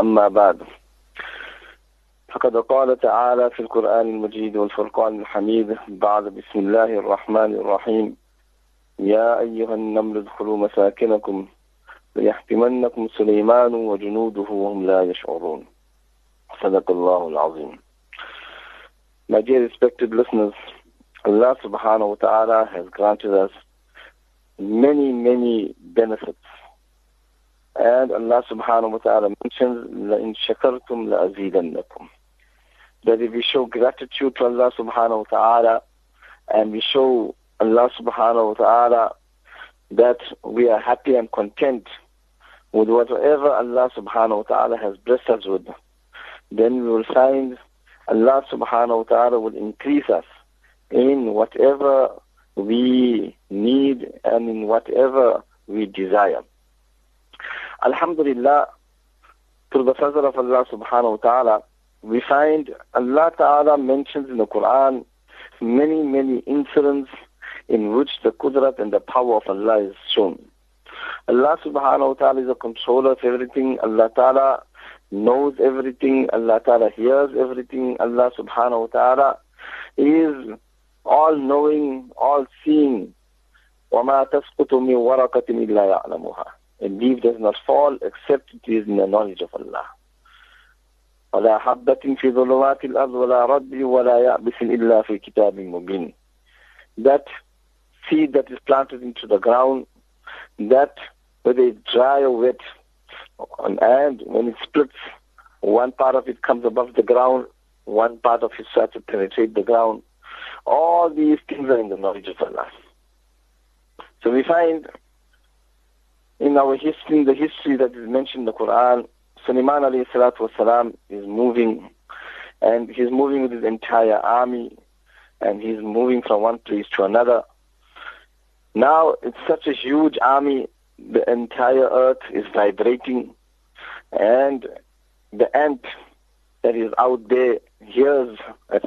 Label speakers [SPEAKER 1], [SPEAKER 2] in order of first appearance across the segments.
[SPEAKER 1] أما بعد فقد قال تعالى في القرآن المجيد والفرقان الحميد بعد بسم الله الرحمن الرحيم يا أيها النمل ادخلوا مساكنكم ليحتمنكم سليمان وجنوده وهم لا يشعرون صدق الله العظيم My dear respected listeners, Allah subhanahu wa ta'ala has granted us many, many benefits. And Allah subhanahu wa ta'ala mentions, لَإِن شَكَرْتُمْ لَأَزِيدَنَّكُمْ That if we show gratitude to Allah subhanahu wa ta'ala and we show Allah subhanahu wa ta'ala that we are happy and content with whatever Allah subhanahu wa ta'ala has blessed us with, then we will find Allah subhanahu wa ta'ala will increase us in whatever we need and in whatever we desire. Alhamdulillah, through the fazl of Allah subhanahu wa ta'ala, we find Allah ta'ala mentions in the Quran many, many incidents in which the qudrat and the power of Allah is shown. Allah subhanahu wa ta'ala is a controller of everything. Allah ta'ala knows everything. Allah ta'ala hears everything. Allah subhanahu wa ta'ala is all knowing, all seeing. وَمَا تَسْقُطُ مِنْ وَرَقَةٍ إِلَّا يَعْلَمُهَا A leaf does not fall except it is in the knowledge of Allah. ولا حبة في ظلمات الأرض ولا رد ولا يأبس إلا في كتاب مبين. That seed that is planted into the ground, that whether it's dry or wet, and when it splits, one part of it comes above the ground, one part of it starts to penetrate the ground. All these things are in the knowledge of Allah. So we find in our history, in the history that is mentioned in the Quran, Sulaiman alayhi salatu wasalam is moving, and he's moving with his entire army, and he's moving from one place to another. Now it's such a huge army, the entire earth is vibrating, and the ant that is out there hears,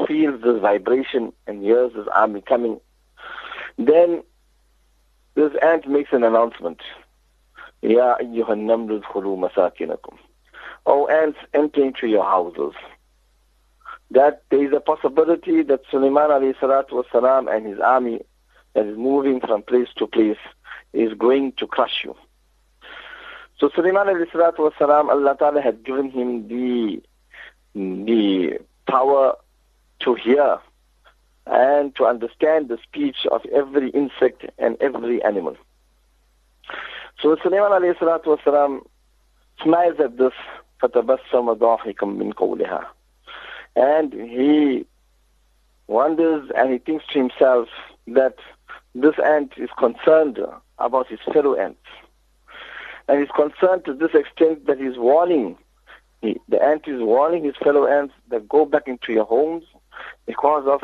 [SPEAKER 1] feels this vibration and hears this army coming. Then this ant makes an announcement. Ya ayyuhan namlu khulu masakinakum. O ants, enter into your houses. That there is a possibility that Sulaiman alayhi salatu wasalam and his army that is moving from place to place is going to crush you. So Sulaiman alayhi salatu wasalam, Allah Ta'ala had given him the, the power to hear and to understand the speech of every insect and every animal. So Sulaiman alayhi salatu wasalam smiles at this فَتَبَسَّمَ ضَاحِكًا مِنْ قَوْلِهَا And he wonders and he thinks to himself that this ant is concerned about his fellow ants. And he's concerned to this extent that he's warning, he, the ant is warning his fellow ants that go back into your homes because of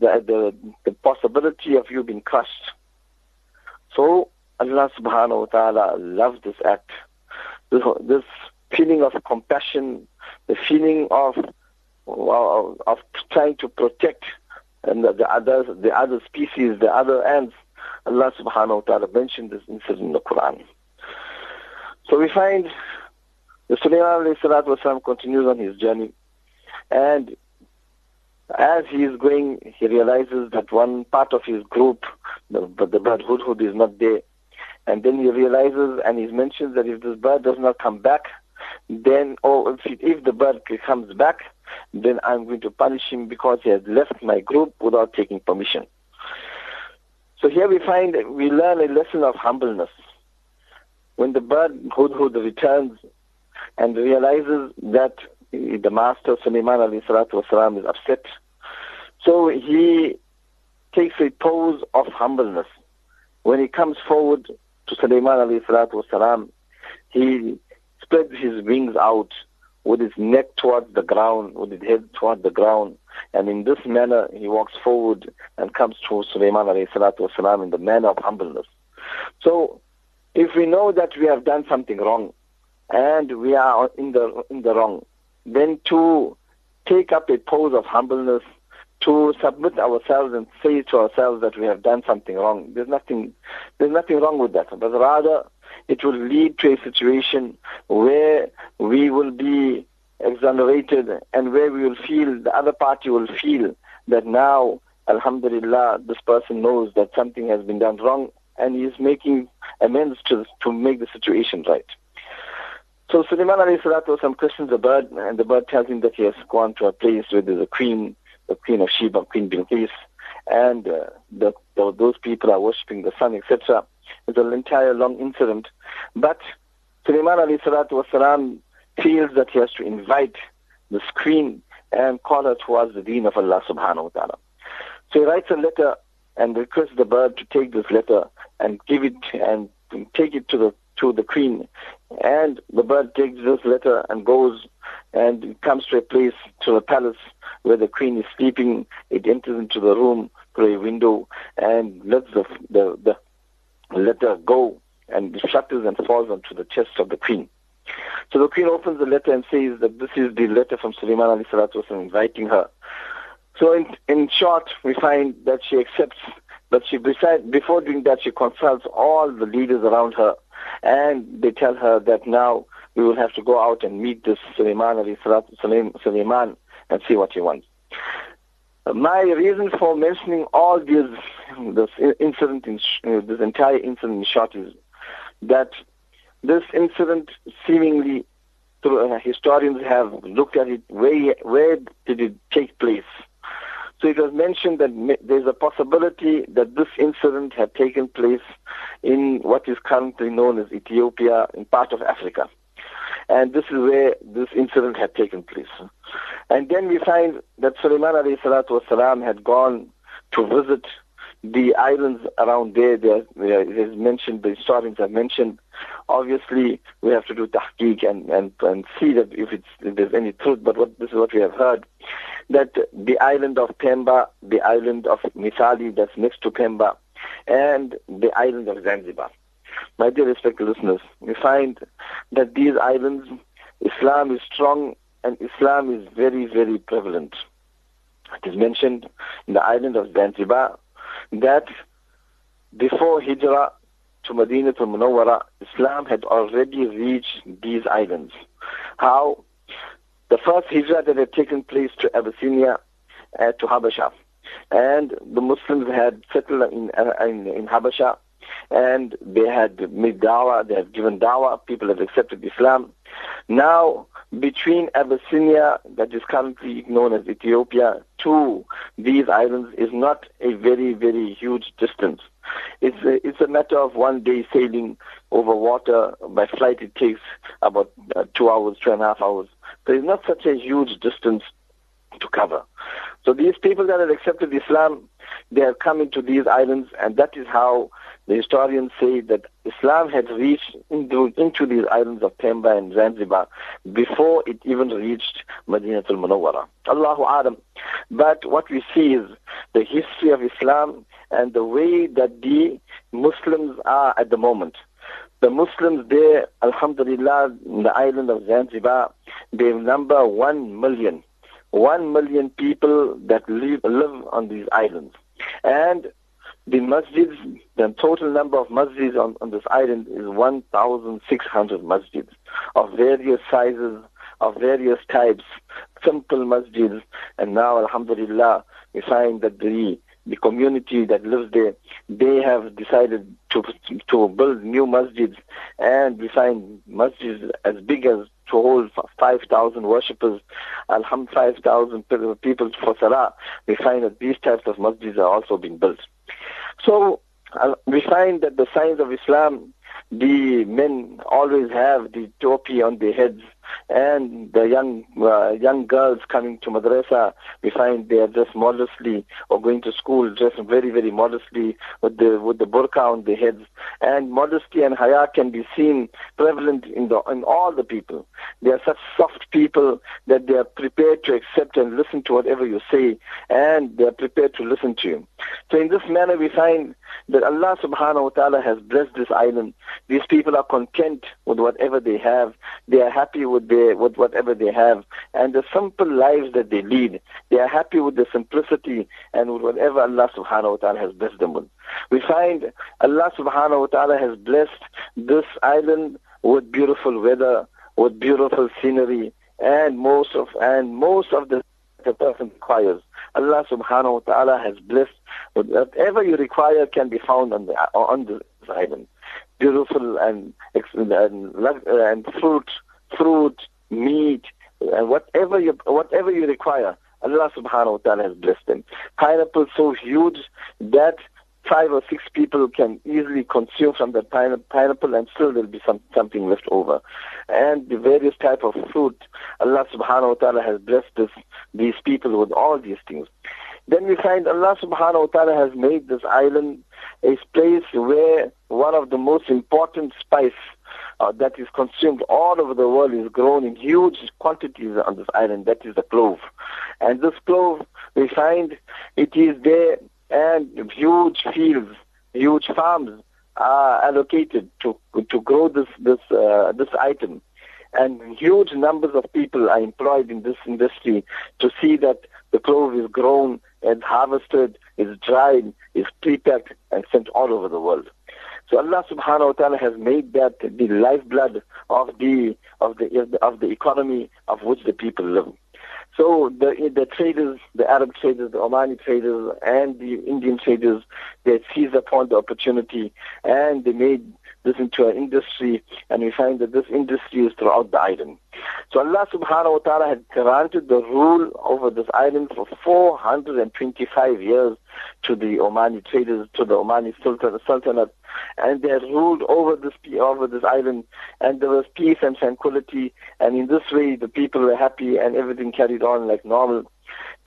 [SPEAKER 1] the, the, the possibility of you being crushed. So Allah subhanahu wa ta'ala loves this act. This, this feeling of compassion, the feeling of of, of trying to protect and the, the others, the other species, the other ants. Allah subhanahu wa ta'ala mentioned this incident in the Quran. So we find the Sulaiman wasalam continues on his journey and as he is going, he realizes that one part of his group, the, the bird Hudhud is not there. And then he realizes and he mentions that if this bird does not come back, then, or if, if the bird comes back, then I'm going to punish him because he has left my group without taking permission. So here we find, we learn a lesson of humbleness. When the bird Hudhud returns and realizes that the master Sulaiman alayhi salatu is upset, so he takes a pose of humbleness. When he comes forward to Sulaiman alayhi salatu wasalam, he spreads his wings out with his neck towards the ground, with his head towards the ground. And in this manner, he walks forward and comes to Sulaiman alayhi salatu wasalam in the manner of humbleness. So, if we know that we have done something wrong, and we are in the, in the wrong, then to take up a pose of humbleness, to submit ourselves and say to ourselves that we have done something wrong. There's nothing, there's nothing wrong with that. But rather, it will lead to a situation where we will be exonerated and where we will feel, the other party will feel that now, Alhamdulillah, this person knows that something has been done wrong and he is making amends to, to make the situation right. So Sulaiman alayhi salatu wasalam questions the bird and the bird tells him that he has gone to a place where there's a queen, the queen of Sheba, Queen Bilqis, and uh, the, the, those people are worshipping the sun, etc. It's an entire long incident. But Sulaiman alayhi salatu wasalam feels that he has to invite the queen and call her towards the deen of Allah subhanahu wa ta'ala. So he writes a letter and requests the bird to take this letter and give it and take it to the to the queen. And the bird takes this letter and goes and it comes to a place, to a palace where the queen is sleeping. It enters into the room through a window and lets the, the, the letter go and shatters and falls onto the chest of the queen. So the queen opens the letter and says that this is the letter from Sulaiman Ali salatu inviting her. So in, in short, we find that she accepts, but she beside, before doing that, she consults all the leaders around her, and they tell her that now we will have to go out and meet this salatu Sulaiman and see what he wants. My reason for mentioning all these, this incident, in, this entire incident in short is that this incident seemingly, uh, historians have looked at it, where, where did it take place? So it was mentioned that there's a possibility that this incident had taken place in what is currently known as Ethiopia, in part of Africa. And this is where this incident had taken place. And then we find that Sulaiman alayhi had gone to visit the islands around there. There, it is mentioned, the historians have mentioned. Obviously, we have to do tahqiq and, and, and see that if, it's, if there's any truth, but what, this is what we have heard that the island of Pemba, the island of Misali that's next to Pemba, and the island of Zanzibar. My dear respected listeners, we find that these islands, Islam is strong and Islam is very, very prevalent. It is mentioned in the island of Zanzibar that before Hijrah to Medina to Munawwara, Islam had already reached these islands. How? The first hijrah that had taken place to Abyssinia, uh, to Habasha, and the Muslims had settled in, uh, in, in Habasha, and they had made dawah, they have given dawah, people have accepted Islam. Now, between Abyssinia, that is currently known as Ethiopia, to these islands is not a very, very huge distance. It's a, it's a matter of one day sailing over water. By flight, it takes about uh, two hours, two and a half hours. So it's not such a huge distance to cover. So these people that have accepted Islam, they have come into these islands, and that is how the historians say that Islam had reached into, into these islands of Pemba and Zanzibar before it even reached Madinatul Munawwara. Allahu A'lam. But what we see is the history of Islam and the way that the Muslims are at the moment. The Muslims there, Alhamdulillah, in the island of Zanzibar, they number one million. One million people that live, live on these islands. And the masjids, the total number of masjids on, on this island is 1,600 masjids of various sizes, of various types, simple masjids. And now, alhamdulillah, we find that the the community that lives there, they have decided to to build new masjids, and we find masjids as big as to hold 5,000 worshippers, alhamdulillah, 5,000 people for salah. We find that these types of masjids are also being built. So uh, we find that the signs of Islam, the men always have the topi on their heads, and the young uh, young girls coming to madrasa, we find they are dressed modestly, or going to school dressed very very modestly with the with the burqa on their heads. And modesty and haya can be seen prevalent in the in all the people. They are such soft people that they are prepared to accept and listen to whatever you say, and they are prepared to listen to you. So in this manner, we find that Allah subhanahu wa ta'ala has blessed this island. These people are content with whatever they have. They are happy with their, with whatever they have. And the simple lives that they lead, they are happy with the simplicity and with whatever Allah subhanahu wa ta'ala has blessed them with. We find Allah subhanahu wa ta'ala has blessed this island with beautiful weather, with beautiful scenery, and most of and most of the the person requires. Allah subhanahu wa ta'ala has blessed whatever you require can be found on the on this island. Beautiful and and, and fruit, fruit, meat, and whatever you whatever you require, Allah subhanahu wa ta'ala has blessed them. Pineapple so huge that five or six people can easily consume from the pineapple and still there'll be some, something left over. And the various type of fruit, Allah subhanahu wa ta'ala has blessed this, these people with all these things. Then we find Allah subhanahu wa ta'ala has made this island a place where one of the most important spice uh, that is consumed all over the world is grown in huge quantities on this island. That is the clove. And this clove, we find it is there and huge fields, huge farms are allocated to to grow this this uh, this item, and huge numbers of people are employed in this industry to see that the clove is grown and harvested, is dried, is prepacked, and sent all over the world. So Allah subhanahu wa ta'ala has made that the lifeblood of the of the of the economy of which the people live. So the the traders, the Arab traders, the Omani traders, and the Indian traders, they seized upon the opportunity and they made this into an industry, and we find that this industry is throughout the island. So Allah subhanahu wa ta'ala had granted the rule over this island for 425 years to the Omani traders, to the Omani Sultanate, and they had ruled over this over this island, and there was peace and tranquility, and in this way the people were happy, and everything carried on like normal.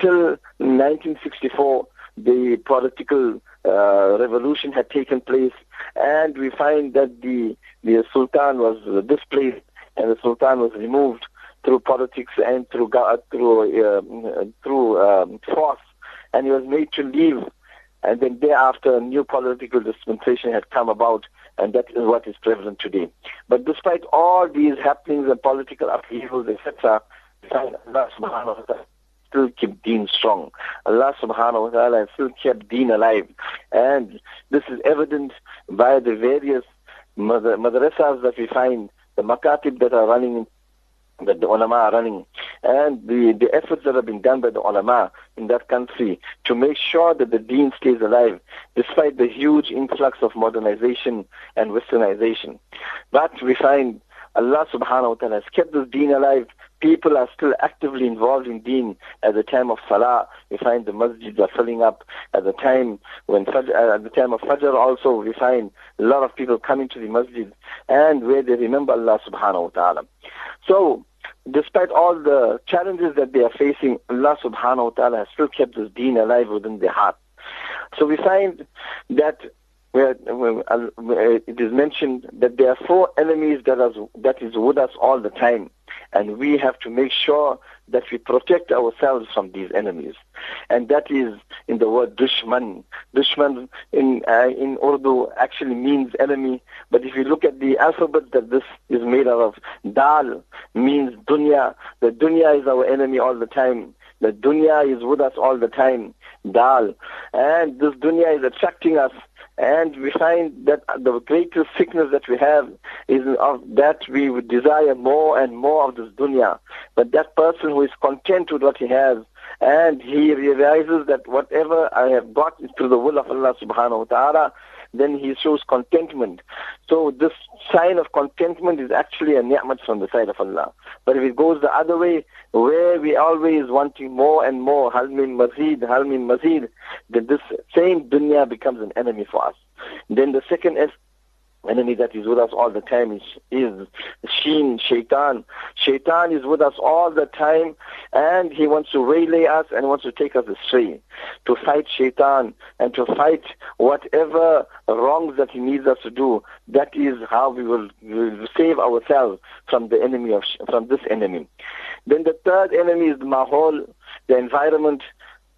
[SPEAKER 1] Till 1964, the political uh, revolution had taken place, and we find that the the Sultan was displaced, and the Sultan was removed through politics and through through uh, through um, force, and he was made to leave and then thereafter, a new political dispensation had come about, and that is what is prevalent today. But despite all these happenings and political upheavals, etc., Allah subhanahu wa ta'ala still kept Deen strong. Allah subhanahu wa ta'ala still kept Deen alive. And this is evident by the various madrasas that we find, the makatib that are running that the ulama are running and the, the efforts that have been done by the ulama in that country to make sure that the deen stays alive despite the huge influx of modernization and westernization. But we find Allah subhanahu wa ta'ala has kept this deen alive. People are still actively involved in deen at the time of salah. We find the masjids are filling up at the time when Fajr, uh, at the time of Fajr also we find a lot of people coming to the masjid and where they remember Allah subhanahu wa ta'ala. So despite all the challenges that they are facing, Allah subhanahu wa ta'ala has still kept this deen alive within their heart. So we find that where, it is mentioned that there are four enemies that, is, that is with us all the time. And we have to make sure that we protect ourselves from these enemies. And that is in the word dushman. Dushman in, uh, in Urdu actually means enemy. But if you look at the alphabet that this is made out of, dal means dunya. The dunya is our enemy all the time. The dunya is with us all the time. Dal. And this dunya is attracting us and we find that the greatest sickness that we have is of that we would desire more and more of this dunya. But that person who is content with what he has, and he realizes that whatever I have got is through the will of Allah subhanahu wa ta'ala, then he shows contentment. So this sign of contentment is actually a ni'mat from the side of Allah. But if it goes the other way, where we always wanting more and more, hal min mazid, hal mazid, then this same dunya becomes an enemy for us. Then the second enemy that is with us all the time is, is Sheen, Shaitan. Shaitan is with us all the time and he wants to waylay us and wants to take us astray. To fight Shaitan and to fight whatever wrongs that he needs us to do, that is how we will, we will save ourselves from the enemy of, from this enemy. Then the third enemy is the mahol, the environment.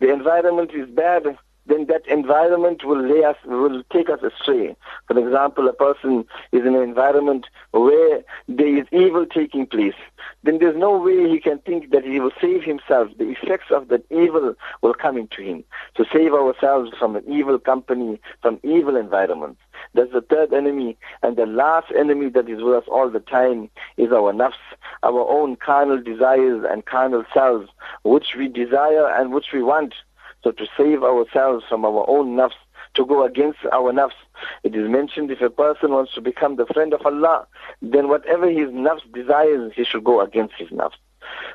[SPEAKER 1] The environment is bad then that environment will lay us, will take us astray. For example, a person is in an environment where there is evil taking place. Then there's no way he can think that he will save himself. The effects of that evil will come into him. To save ourselves from an evil company, from evil environments. There's the third enemy, and the last enemy that is with us all the time is our nafs, our own carnal desires and carnal selves, which we desire and which we want. So to save ourselves from our own nafs, to go against our nafs. It is mentioned if a person wants to become the friend of Allah, then whatever his nafs desires, he should go against his nafs.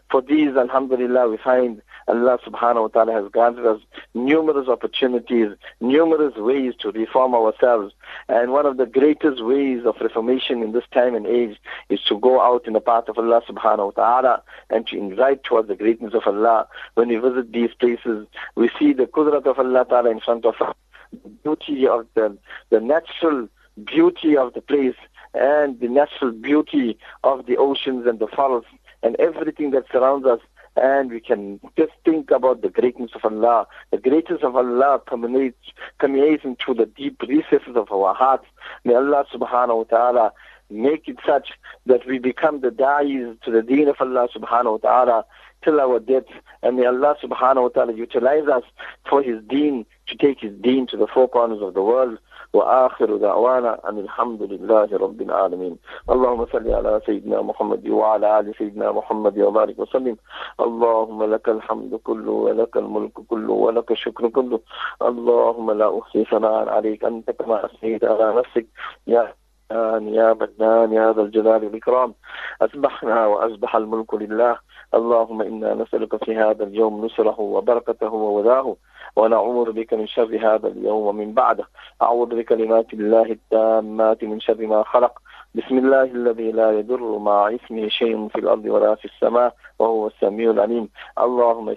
[SPEAKER 1] For these, alhamdulillah, we find Allah subhanahu wa ta'ala has granted us numerous opportunities, numerous ways to reform ourselves. And one of the greatest ways of reformation in this time and age is to go out in the path of Allah subhanahu wa ta'ala and to invite towards the greatness of Allah. When we visit these places, we see the qudrat of Allah ta'ala in front of us, the beauty of the, the natural beauty of the place and the natural beauty of the oceans and the forests and everything that surrounds us and we can just think about the greatness of Allah. The greatness of Allah permeates, permeates into the deep recesses of our hearts. May Allah subhanahu wa ta'ala make it such that we become the da'is to the deen of Allah subhanahu wa ta'ala till our death. And may Allah subhanahu wa ta'ala utilize us for His deen, to take His deen to the four corners of the world. وآخر دعوانا أن الحمد لله رب العالمين. اللهم صل على سيدنا محمد وعلى آل سيدنا محمد وبارك وسلم. اللهم لك الحمد كله ولك الملك كله ولك الشكر كله. اللهم لا أحصي ثناء عليك. أنت كما أثنيت على نفسك. يا يا منان يا ذا الجلال والإكرام. أسبحنا وأسبح الملك لله. اللهم إنا نسألك في هذا اليوم نصره وبركته ووداه. ونعوذ بك من شر هذا اليوم ومن بعده. أعوذ بكلمات الله التامات من شر ما خلق. بسم الله الذي لا يضر مع اسمه شيء في الأرض ولا في السماء وهو السميع العليم. اللهم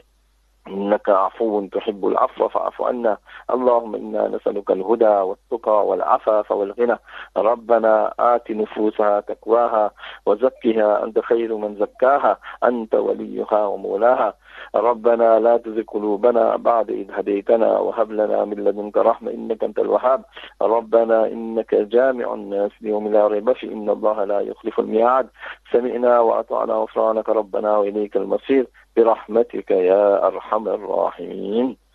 [SPEAKER 1] إنك عفو تحب العفو فاعف عنا. اللهم إنا نسألك الهدى والتقى والعفاف والغنى. ربنا آت نفوسها تقواها وزكها أنت خير من زكاها. أنت وليها ومولاها. ربنا لا تزغ قلوبنا بعد إذ هديتنا وهب لنا من لدنك رحمة إنك أنت الوهاب. ربنا إنك جامع الناس ليوم لا ريب فيه. إن الله لا يخلف الميعاد. سمعنا وأطعنا غفرانك ربنا وإليك المصير. برحمتك يا أرحم الراحمين.